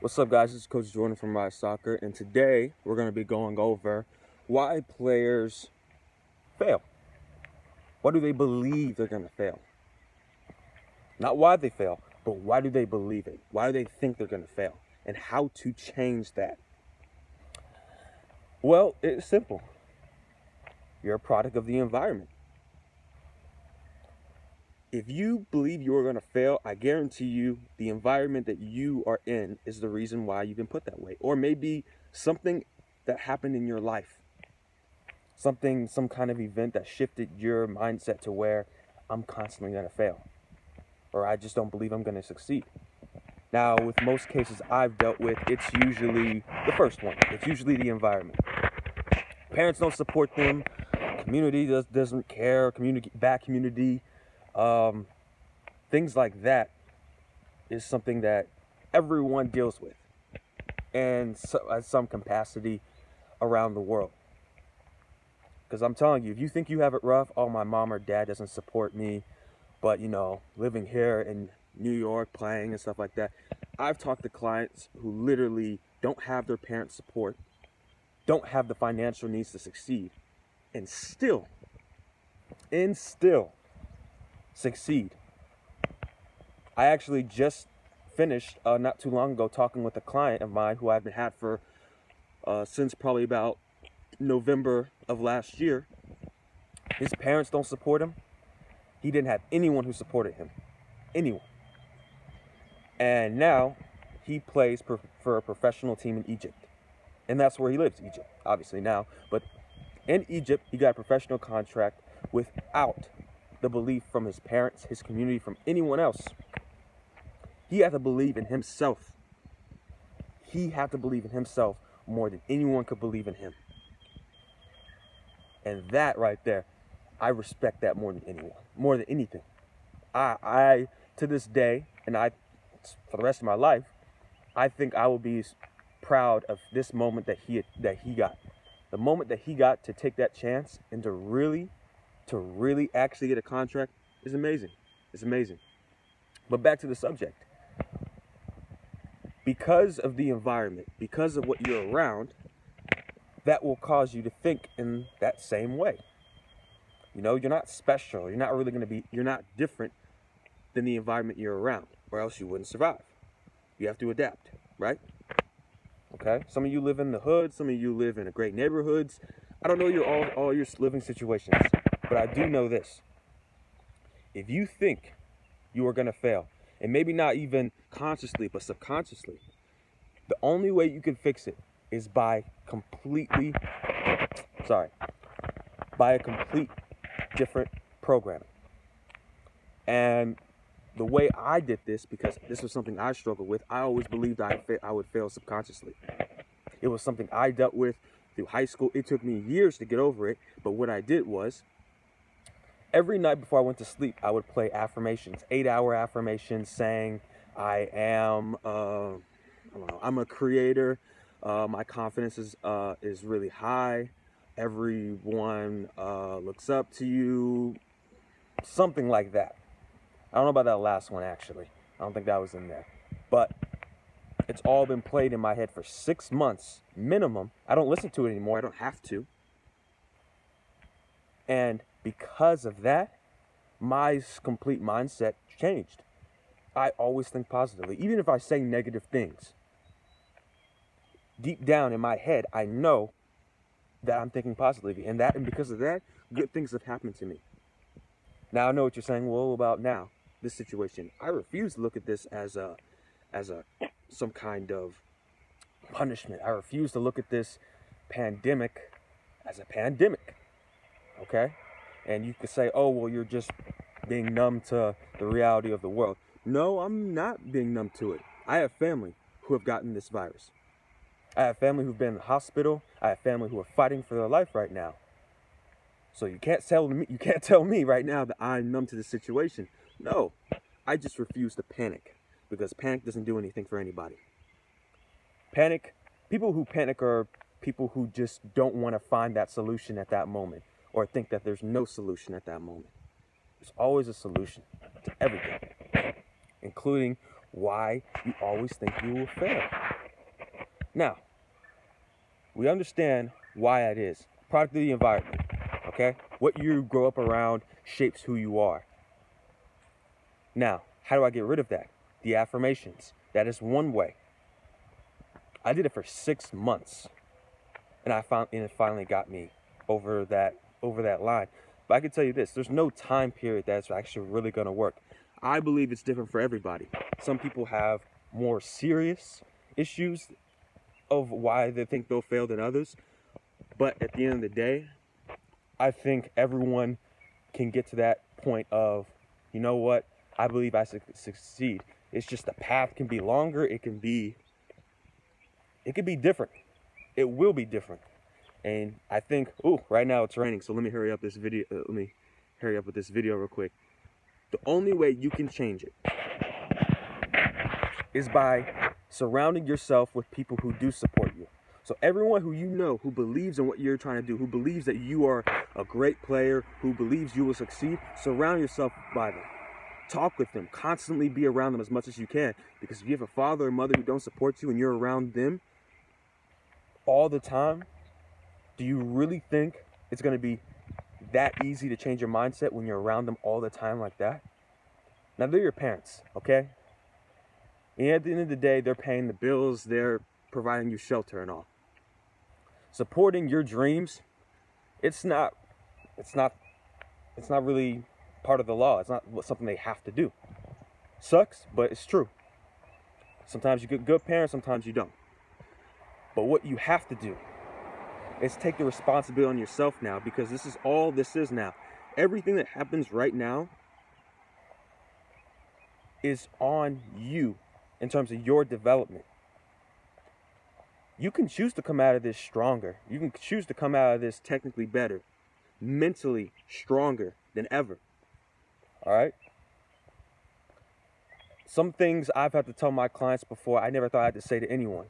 What's up, guys? This is Coach Jordan from Rise Soccer, and today we're going to be going over why players fail. Why do they believe they're going to fail? Not why they fail, but why do they believe it? Why do they think they're going to fail? And how to change that? Well, it's simple. You're a product of the environment if you believe you are going to fail, I guarantee you the environment that you are in is the reason why you've been put that way. Or maybe something that happened in your life. Something, some kind of event that shifted your mindset to where I'm constantly going to fail. Or I just don't believe I'm going to succeed. Now, with most cases I've dealt with, it's usually the first one. It's usually the environment. Parents don't support them. Community does, doesn't care. Community, bad community um, things like that is something that everyone deals with and so, at some capacity around the world. Because I'm telling you, if you think you have it rough, oh, my mom or dad doesn't support me, but you know, living here in New York, playing and stuff like that, I've talked to clients who literally don't have their parents' support, don't have the financial needs to succeed, and still, and still, succeed. I actually just finished uh, not too long ago talking with a client of mine who I've been had for uh, since probably about November of last year. His parents don't support him. He didn't have anyone who supported him. Anyone. And now he plays for a professional team in Egypt. And that's where he lives, Egypt, obviously now. But in Egypt, he got a professional contract without the belief from his parents, his community, from anyone else. He had to believe in himself. He had to believe in himself more than anyone could believe in him. And that right there, I respect that more than anyone, more than anything. I, I to this day, and I, for the rest of my life, I think I will be proud of this moment that he that he got, the moment that he got to take that chance and to really to really actually get a contract is amazing. It's amazing. But back to the subject. Because of the environment, because of what you're around, that will cause you to think in that same way. You know, you're not special. You're not really going to be, you're not different than the environment you're around, or else you wouldn't survive. You have to adapt, right? Okay? Some of you live in the hood, some of you live in great neighborhoods. I don't know your all, all your living situations. But I do know this. If you think you are going to fail, and maybe not even consciously, but subconsciously, the only way you can fix it is by completely, sorry, by a complete different programming. And the way I did this, because this was something I struggled with, I always believed I, I would fail subconsciously. It was something I dealt with through high school. It took me years to get over it, but what I did was every night before I went to sleep, I would play affirmations, eight hour affirmations saying, I am, uh, I I'm a creator. Uh, my confidence is, uh, is really high. Everyone uh, looks up to you. Something like that. I don't know about that last one, actually. I don't think that was in there. But it's all been played in my head for six months minimum. I don't listen to it anymore. I don't have to. And because of that, my complete mindset changed. I always think positively, even if I say negative things. Deep down in my head, I know that I'm thinking positively, and that, and because of that, good things have happened to me. Now I know what you're saying. Well, about now, this situation, I refuse to look at this as a, as a, some kind of punishment. I refuse to look at this pandemic as a pandemic. Okay? And you could say, oh, well, you're just being numb to the reality of the world. No, I'm not being numb to it. I have family who have gotten this virus. I have family who've been in the hospital. I have family who are fighting for their life right now. So you can't tell me you can't tell me right now that I'm numb to the situation. No, I just refuse to panic because panic doesn't do anything for anybody. Panic, people who panic are people who just don't want to find that solution at that moment or think that there's no solution at that moment. There's always a solution to everything, including why you always think you will fail. Now, we understand why that is. Product of the environment. Okay? What you grow up around shapes who you are. Now, how do I get rid of that? The affirmations. That is one way. I did it for six months, and I found and it finally got me over that over that line. But I can tell you this: there's no time period that's actually really going to work. I believe it's different for everybody. Some people have more serious issues of why they think they'll fail than others. But at the end of the day, I think everyone can get to that point of, you know what, I believe I su- succeed. It's just the path can be longer. It can be, it can be different. It will be different. And I think, oh, right now it's raining. So let me hurry up this video. Uh, let me hurry up with this video real quick. The only way you can change it is by surrounding yourself with people who do support you. So everyone who you know who believes in what you're trying to do, who believes that you are a great player, who believes you will succeed, surround yourself by them. Talk with them. Constantly be around them as much as you can. Because if you have a father or mother who don't support you and you're around them all the time, do you really think it's going to be that easy to change your mindset when you're around them all the time like that? Now, they're your parents, okay? And at the end of the day, they're paying the bills, they're providing you shelter and all. Supporting your dreams, it's not it's not it's not really part of the law. It's not something they have to do. Sucks, but it's true. Sometimes you get good parents, sometimes you don't. But what you have to do is take the responsibility on yourself now because this is all this is now. Everything that happens right now is on you in terms of your development. You can choose to come out of this stronger. You can choose to come out of this technically better, mentally stronger than ever. All right? Some things I've had to tell my clients before I never thought I had to say to anyone.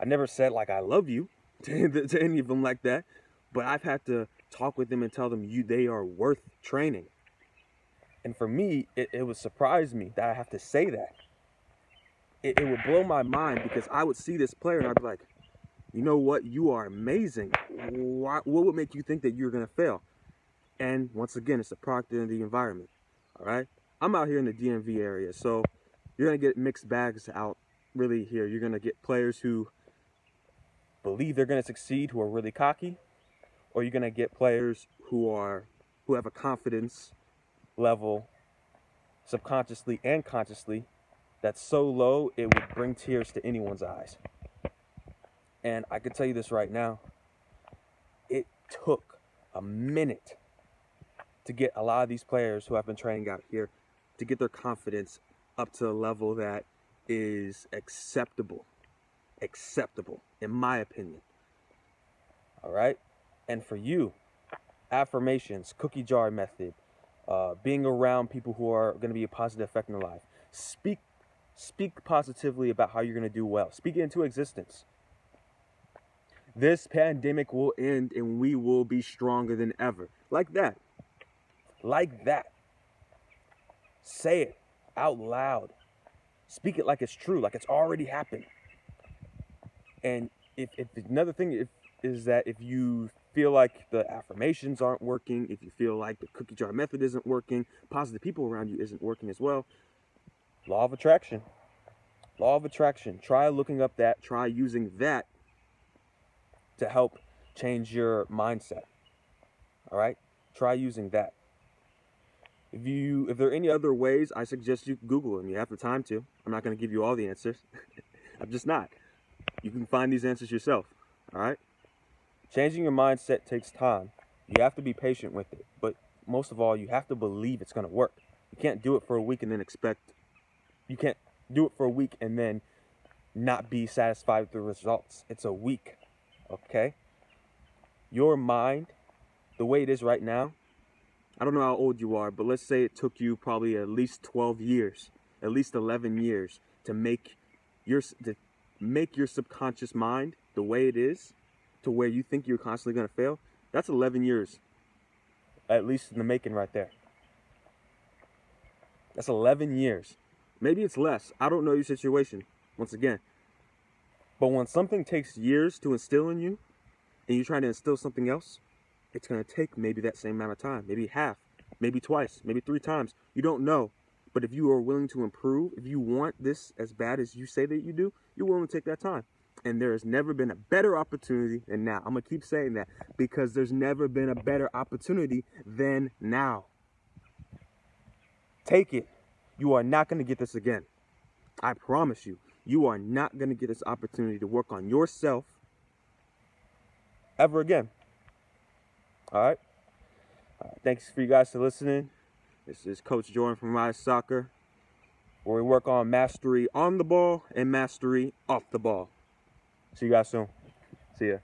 I never said, like, I love you to, to any of them like that, but I've had to talk with them and tell them you they are worth training. And for me, it, it would surprise me that I have to say that it, it would blow my mind because I would see this player and I'd be like, you know what? You are amazing. Why, what would make you think that you're going to fail? And once again, it's a product of the environment. All right. I'm out here in the DMV area, so you're going to get mixed bags out really here. You're going to get players who believe they're going to succeed, who are really cocky, or you're going to get players who are who have a confidence level subconsciously and consciously that's so low it would bring tears to anyone's eyes. And I can tell you this right now it took a minute to get a lot of these players who have been training out here to get their confidence up to a level that is acceptable. Acceptable, in my opinion. All right? And for you, affirmations, cookie jar method, uh, being around people who are going to be a positive effect in your life. Speak Speak positively about how you're going to do well. Speak it into existence. This pandemic will end and we will be stronger than ever. Like that. Like that. Say it out loud. Speak it like it's true, like it's already happened. And if, if another thing if, is that if you feel like the affirmations aren't working, if you feel like the cookie jar method isn't working, positive people around you isn't working as well, Law of attraction. Law of attraction. Try looking up that. Try using that to help change your mindset. All right? Try using that. If you if there are any other ways, I suggest you Google them. You have the time to. I'm not going to give you all the answers. I'm just not. You can find these answers yourself. All right? Changing your mindset takes time. You have to be patient with it. But most of all, you have to believe it's going to work. You can't do it for a week and then expect you can't do it for a week and then not be satisfied with the results. It's a week, okay? Your mind, the way it is right now, I don't know how old you are, but let's say it took you probably at least 12 years, at least 11 years to make your to make your subconscious mind the way it is to where you think you're constantly going to fail. That's 11 years. At least in the making right there. That's 11 years. Maybe it's less. I don't know your situation. Once again, But when something takes years to instill in you and you're trying to instill something else, it's going to take maybe that same amount of time, maybe half, maybe twice, maybe three times. You don't know. But if you are willing to improve, if you want this as bad as you say that you do, you're willing to take that time. And there has never been a better opportunity than now. I'm going to keep saying that because there's never been a better opportunity than now. Take it. You are not going to get this again. I promise you, you are not going to get this opportunity to work on yourself ever again. All right. Uh, thanks for you guys for listening. This is Coach Jordan from Rise Soccer, where we work on mastery on the ball and mastery off the ball. See you guys soon. See ya.